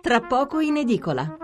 tra poco in edicola.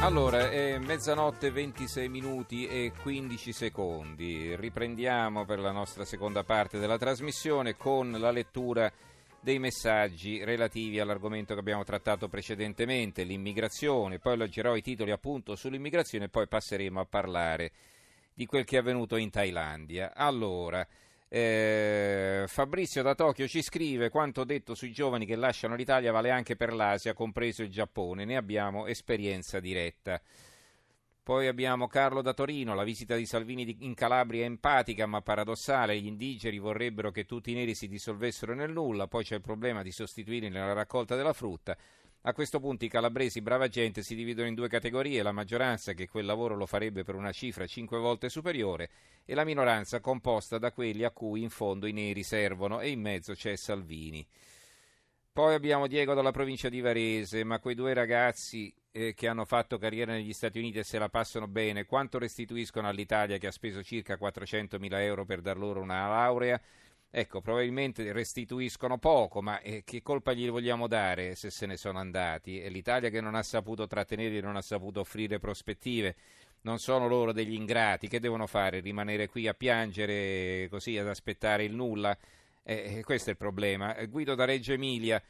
Allora, è mezzanotte 26 minuti e 15 secondi. Riprendiamo per la nostra seconda parte della trasmissione con la lettura dei messaggi relativi all'argomento che abbiamo trattato precedentemente, l'immigrazione. Poi leggerò i titoli appunto sull'immigrazione e poi passeremo a parlare di quel che è avvenuto in Thailandia. Allora, eh, Fabrizio da Tokyo ci scrive quanto detto sui giovani che lasciano l'Italia vale anche per l'Asia, compreso il Giappone, ne abbiamo esperienza diretta. Poi abbiamo Carlo da Torino, la visita di Salvini in Calabria è empatica ma paradossale, gli indigeni vorrebbero che tutti i neri si dissolvessero nel nulla, poi c'è il problema di sostituirli nella raccolta della frutta. A questo punto i calabresi, brava gente, si dividono in due categorie, la maggioranza che quel lavoro lo farebbe per una cifra cinque volte superiore e la minoranza composta da quelli a cui in fondo i neri servono e in mezzo c'è Salvini. Poi abbiamo Diego dalla provincia di Varese, ma quei due ragazzi eh, che hanno fatto carriera negli Stati Uniti e se la passano bene, quanto restituiscono all'Italia che ha speso circa 400.000 euro per dar loro una laurea? Ecco, probabilmente restituiscono poco, ma eh, che colpa gli vogliamo dare se se ne sono andati? È l'Italia che non ha saputo trattenerli, non ha saputo offrire prospettive. Non sono loro degli ingrati, che devono fare? Rimanere qui a piangere così, ad aspettare il nulla? Eh, questo è il problema. Eh, Guido da Reggio Emilia.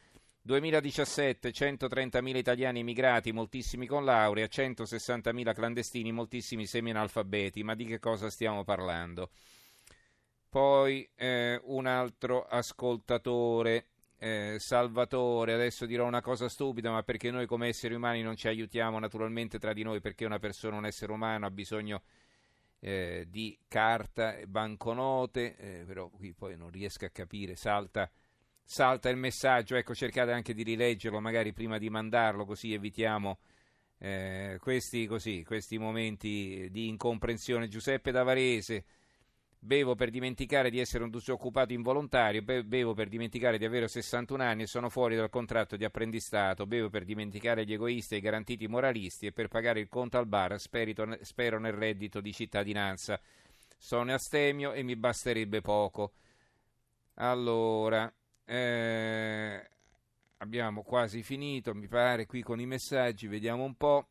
2017 130.000 italiani emigrati, moltissimi con laurea, 160.000 clandestini, moltissimi semi-analfabeti. Ma di che cosa stiamo parlando? Poi eh, un altro ascoltatore, eh, Salvatore, adesso dirò una cosa stupida, ma perché noi come esseri umani non ci aiutiamo naturalmente tra di noi, perché una persona, un essere umano ha bisogno eh, di carta e banconote, eh, però qui poi non riesco a capire, salta, salta il messaggio, ecco cercate anche di rileggerlo magari prima di mandarlo, così evitiamo... Eh, questi, così, questi momenti di incomprensione. Giuseppe Davarese, Bevo per dimenticare di essere un disoccupato involontario, bevo per dimenticare di avere 61 anni e sono fuori dal contratto di apprendistato, bevo per dimenticare gli egoisti e i garantiti moralisti e per pagare il conto al bar sperito, spero nel reddito di cittadinanza. Sono astemio e mi basterebbe poco. Allora, eh, abbiamo quasi finito, mi pare, qui con i messaggi, vediamo un po'.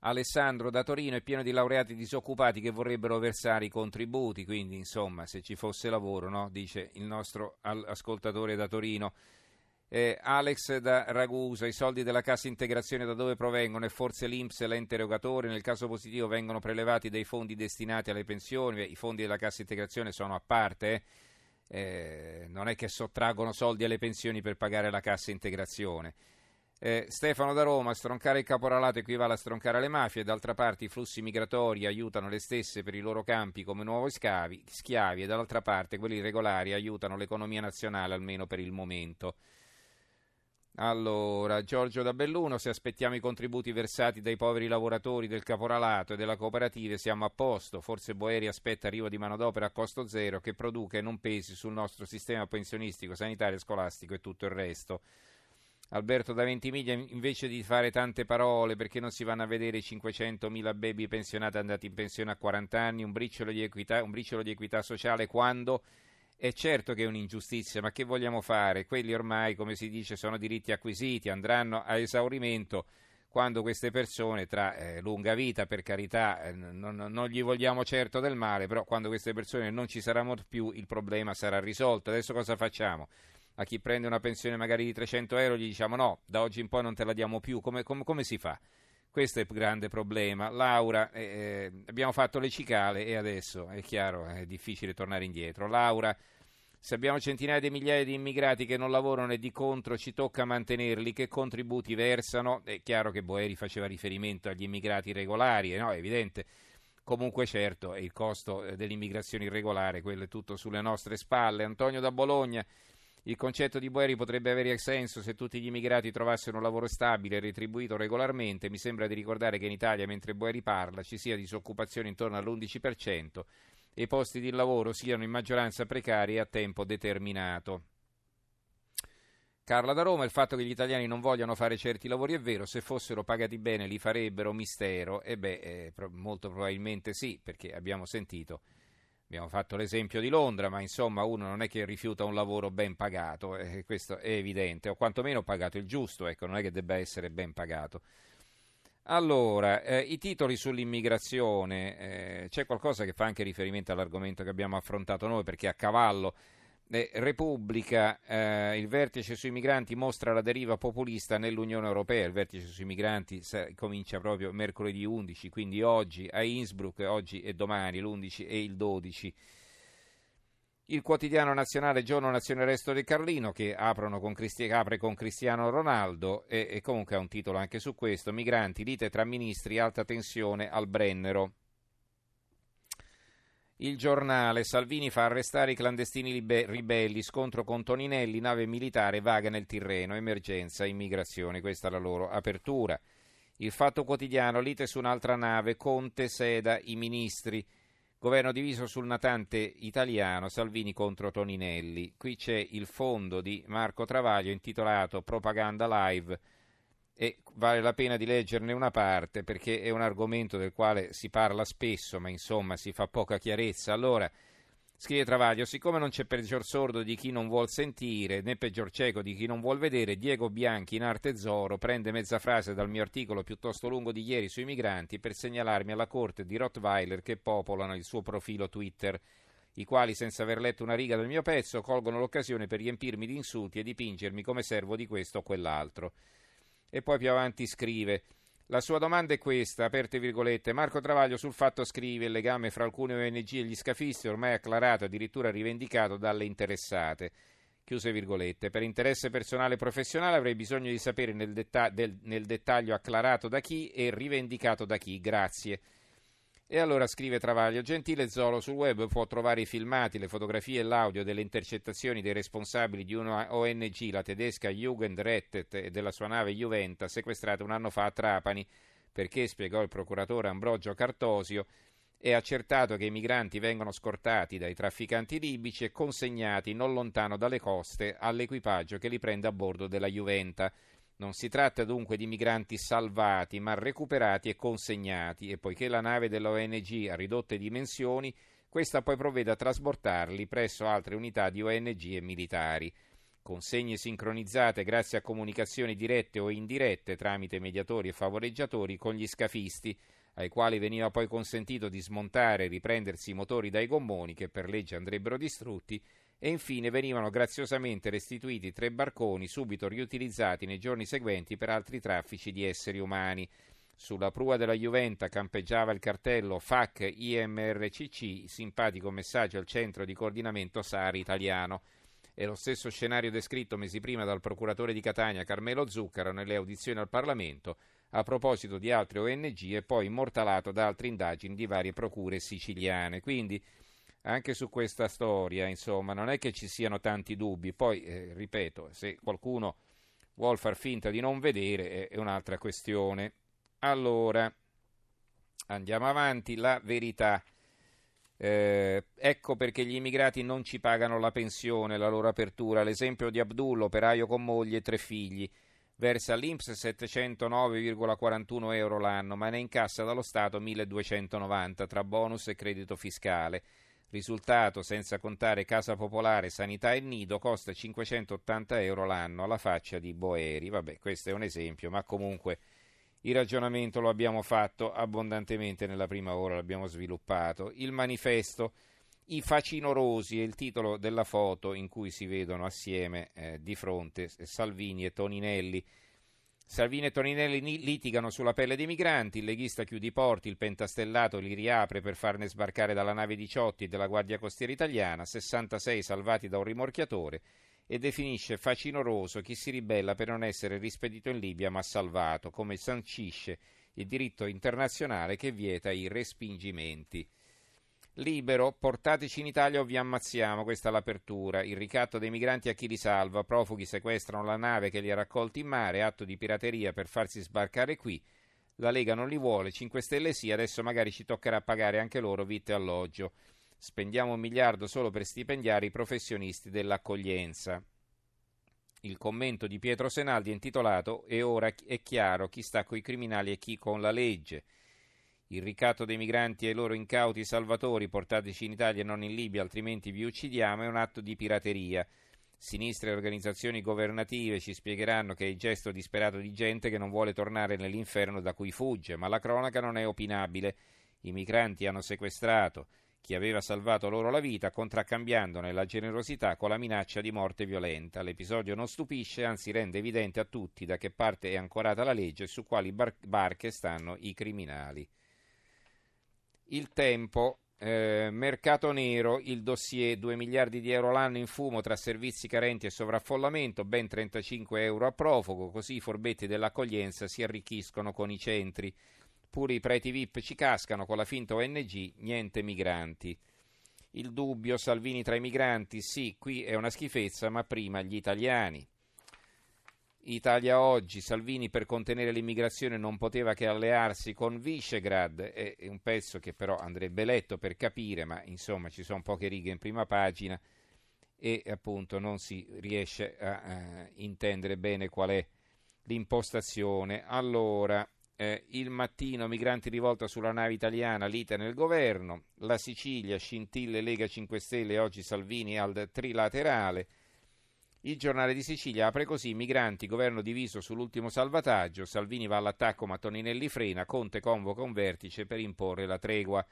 Alessandro da Torino è pieno di laureati disoccupati che vorrebbero versare i contributi, quindi insomma se ci fosse lavoro, no? dice il nostro ascoltatore da Torino. Eh, Alex da Ragusa, i soldi della cassa integrazione da dove provengono e forse l'Inps e l'ente erogatore, nel caso positivo vengono prelevati dai fondi destinati alle pensioni, i fondi della cassa integrazione sono a parte, eh? Eh, non è che sottraggono soldi alle pensioni per pagare la cassa integrazione. Eh, Stefano da Roma, stroncare il caporalato equivale a stroncare le mafie, d'altra parte i flussi migratori aiutano le stesse per i loro campi come nuovi schiavi, schiavi e dall'altra parte quelli regolari aiutano l'economia nazionale almeno per il momento. Allora, Giorgio da Belluno, se aspettiamo i contributi versati dai poveri lavoratori del caporalato e della cooperativa siamo a posto, forse Boeri aspetta arrivo di manodopera a costo zero che produca e non pesi sul nostro sistema pensionistico, sanitario, scolastico e tutto il resto. Alberto da Ventimiglia, invece di fare tante parole perché non si vanno a vedere i 500.000 baby pensionati andati in pensione a 40 anni, un briciolo di equità, un briciolo di equità sociale quando è certo che è un'ingiustizia, ma che vogliamo fare? Quelli ormai, come si dice, sono diritti acquisiti, andranno a esaurimento quando queste persone, tra eh, lunga vita per carità, eh, non, non, gli vogliamo certo del male, però quando queste persone non ci saranno più il problema sarà risolto. Adesso cosa facciamo? A chi prende una pensione magari di 300 euro gli diciamo no, da oggi in poi non te la diamo più, come, come, come si fa? Questo è il grande problema. Laura, eh, eh, abbiamo fatto le cicale e adesso è chiaro, è difficile tornare indietro. Laura, se abbiamo centinaia di migliaia di immigrati che non lavorano e di contro ci tocca mantenerli, che contributi versano? È chiaro che Boeri faceva riferimento agli immigrati regolari, no? è evidente. Comunque certo, il costo eh, dell'immigrazione irregolare, quello è tutto sulle nostre spalle. Antonio da Bologna, il concetto di Boeri potrebbe avere senso se tutti gli immigrati trovassero un lavoro stabile e retribuito regolarmente. Mi sembra di ricordare che in Italia, mentre Boeri parla, ci sia disoccupazione intorno all'11% e i posti di lavoro siano in maggioranza precari e a tempo determinato. Carla da Roma, il fatto che gli italiani non vogliano fare certi lavori è vero, se fossero pagati bene li farebbero mistero, e beh, eh, molto probabilmente sì, perché abbiamo sentito, abbiamo fatto l'esempio di Londra, ma insomma uno non è che rifiuta un lavoro ben pagato, eh, questo è evidente, o quantomeno pagato il giusto, ecco, non è che debba essere ben pagato. Allora, eh, i titoli sull'immigrazione, eh, c'è qualcosa che fa anche riferimento all'argomento che abbiamo affrontato noi, perché a cavallo eh, Repubblica, eh, il vertice sui migranti mostra la deriva populista nell'Unione Europea, il vertice sui migranti sa, comincia proprio mercoledì 11, quindi oggi a Innsbruck, oggi e domani, l'11 e il 12. Il quotidiano nazionale Giorno Nazione Resto del Carlino che con Cristi- apre con Cristiano Ronaldo e, e comunque ha un titolo anche su questo, migranti, lite tra ministri, alta tensione al Brennero. Il giornale Salvini fa arrestare i clandestini libe- ribelli, scontro con Toninelli, nave militare vaga nel Tirreno, emergenza, immigrazione, questa è la loro apertura. Il fatto quotidiano, lite su un'altra nave, Conte seda i ministri. Governo diviso sul natante italiano, Salvini contro Toninelli. Qui c'è il fondo di Marco Travaglio intitolato Propaganda Live e vale la pena di leggerne una parte perché è un argomento del quale si parla spesso, ma insomma si fa poca chiarezza. Allora, scrive Travaglio, siccome non c'è peggior sordo di chi non vuol sentire, né peggior cieco di chi non vuol vedere, Diego Bianchi in arte Zoro prende mezza frase dal mio articolo piuttosto lungo di ieri sui migranti per segnalarmi alla corte di Rottweiler che popolano il suo profilo Twitter i quali, senza aver letto una riga del mio pezzo, colgono l'occasione per riempirmi di insulti e dipingermi come servo di questo o quell'altro. E poi più avanti scrive. La sua domanda è questa, aperte virgolette. Marco Travaglio sul fatto scrive il legame fra alcune ONG e gli scafisti ormai acclarato, addirittura rivendicato dalle interessate. Chiuse virgolette. Per interesse personale e professionale avrei bisogno di sapere nel, detta- del- nel dettaglio acclarato da chi e rivendicato da chi. Grazie. E allora scrive Travaglio, gentile Zolo, sul web può trovare i filmati, le fotografie e l'audio delle intercettazioni dei responsabili di una ONG, la tedesca Jugendrettet e della sua nave Juventa, sequestrata un anno fa a Trapani, perché, spiegò il procuratore Ambrogio Cartosio, è accertato che i migranti vengono scortati dai trafficanti libici e consegnati non lontano dalle coste all'equipaggio che li prende a bordo della Juventa. Non si tratta dunque di migranti salvati, ma recuperati e consegnati, e poiché la nave dell'ONG ha ridotte dimensioni, questa poi provvede a trasportarli presso altre unità di ONG e militari. Consegne sincronizzate grazie a comunicazioni dirette o indirette tramite mediatori e favoreggiatori con gli scafisti, ai quali veniva poi consentito di smontare e riprendersi i motori dai gommoni che per legge andrebbero distrutti e infine venivano graziosamente restituiti tre barconi subito riutilizzati nei giorni seguenti per altri traffici di esseri umani. Sulla prua della Juventa campeggiava il cartello FAC IMRCC, simpatico messaggio al centro di coordinamento SARI italiano. È lo stesso scenario descritto mesi prima dal procuratore di Catania Carmelo Zuccaro nelle audizioni al Parlamento a proposito di altre ONG e poi immortalato da altre indagini di varie procure siciliane. Quindi anche su questa storia, insomma, non è che ci siano tanti dubbi. Poi, eh, ripeto, se qualcuno vuol far finta di non vedere è un'altra questione. Allora, andiamo avanti, la verità. Eh, ecco perché gli immigrati non ci pagano la pensione, la loro apertura. L'esempio di Abdullo, operaio con moglie e tre figli, versa all'Inps 709,41 euro l'anno, ma ne incassa dallo Stato 1290 tra bonus e credito fiscale. Risultato, senza contare casa popolare, sanità e nido, costa 580 euro l'anno alla faccia di Boeri. Vabbè, questo è un esempio, ma comunque il ragionamento lo abbiamo fatto abbondantemente nella prima ora, l'abbiamo sviluppato. Il manifesto, i facinorosi è il titolo della foto in cui si vedono assieme eh, di fronte Salvini e Toninelli. Salvini e Toninelli litigano sulla pelle dei migranti, il leghista chiude i porti, il pentastellato li riapre per farne sbarcare dalla nave 18 e della Guardia Costiera Italiana, 66 salvati da un rimorchiatore e definisce facinoroso chi si ribella per non essere rispedito in Libia ma salvato, come sancisce il diritto internazionale che vieta i respingimenti. Libero, portateci in Italia o vi ammazziamo, questa è l'apertura. Il ricatto dei migranti a chi li salva, profughi sequestrano la nave che li ha raccolti in mare, atto di pirateria per farsi sbarcare qui. La Lega non li vuole, 5 Stelle sì, adesso magari ci toccherà pagare anche loro vitto e alloggio. Spendiamo un miliardo solo per stipendiare i professionisti dell'accoglienza. il commento di Pietro Senaldi è intitolato E ora è chiaro chi sta coi criminali e chi con la legge. Il ricatto dei migranti e i loro incauti salvatori portateci in Italia e non in Libia, altrimenti vi uccidiamo, è un atto di pirateria. Sinistre organizzazioni governative ci spiegheranno che è il gesto disperato di gente che non vuole tornare nell'inferno da cui fugge, ma la cronaca non è opinabile. I migranti hanno sequestrato chi aveva salvato loro la vita, contraccambiandone la generosità con la minaccia di morte violenta. L'episodio non stupisce, anzi rende evidente a tutti da che parte è ancorata la legge e su quali bar- barche stanno i criminali. Il tempo, eh, mercato nero, il dossier 2 miliardi di euro l'anno in fumo tra servizi carenti e sovraffollamento, ben 35 euro a profugo, così i forbetti dell'accoglienza si arricchiscono con i centri. Pure i preti VIP ci cascano con la finta ONG, niente migranti. Il dubbio, Salvini tra i migranti, sì, qui è una schifezza, ma prima gli italiani. Italia oggi, Salvini per contenere l'immigrazione non poteva che allearsi con Visegrad, è un pezzo che però andrebbe letto per capire, ma insomma ci sono poche righe in prima pagina e appunto non si riesce a, a intendere bene qual è l'impostazione. Allora, eh, il mattino migranti rivolta sulla nave italiana, lite nel governo, la Sicilia, scintille Lega 5 Stelle, oggi Salvini al trilaterale. Il giornale di Sicilia apre così: migranti, governo diviso sull'ultimo salvataggio. Salvini va all'attacco, ma Toninelli frena. Conte convoca un vertice per imporre la tregua.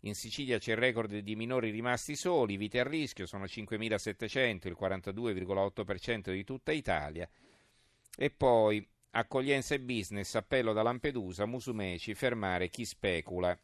In Sicilia c'è il record di minori rimasti soli, vite a rischio, sono 5.700, il 42,8% di tutta Italia. E poi accoglienza e business, appello da Lampedusa, Musumeci, fermare chi specula.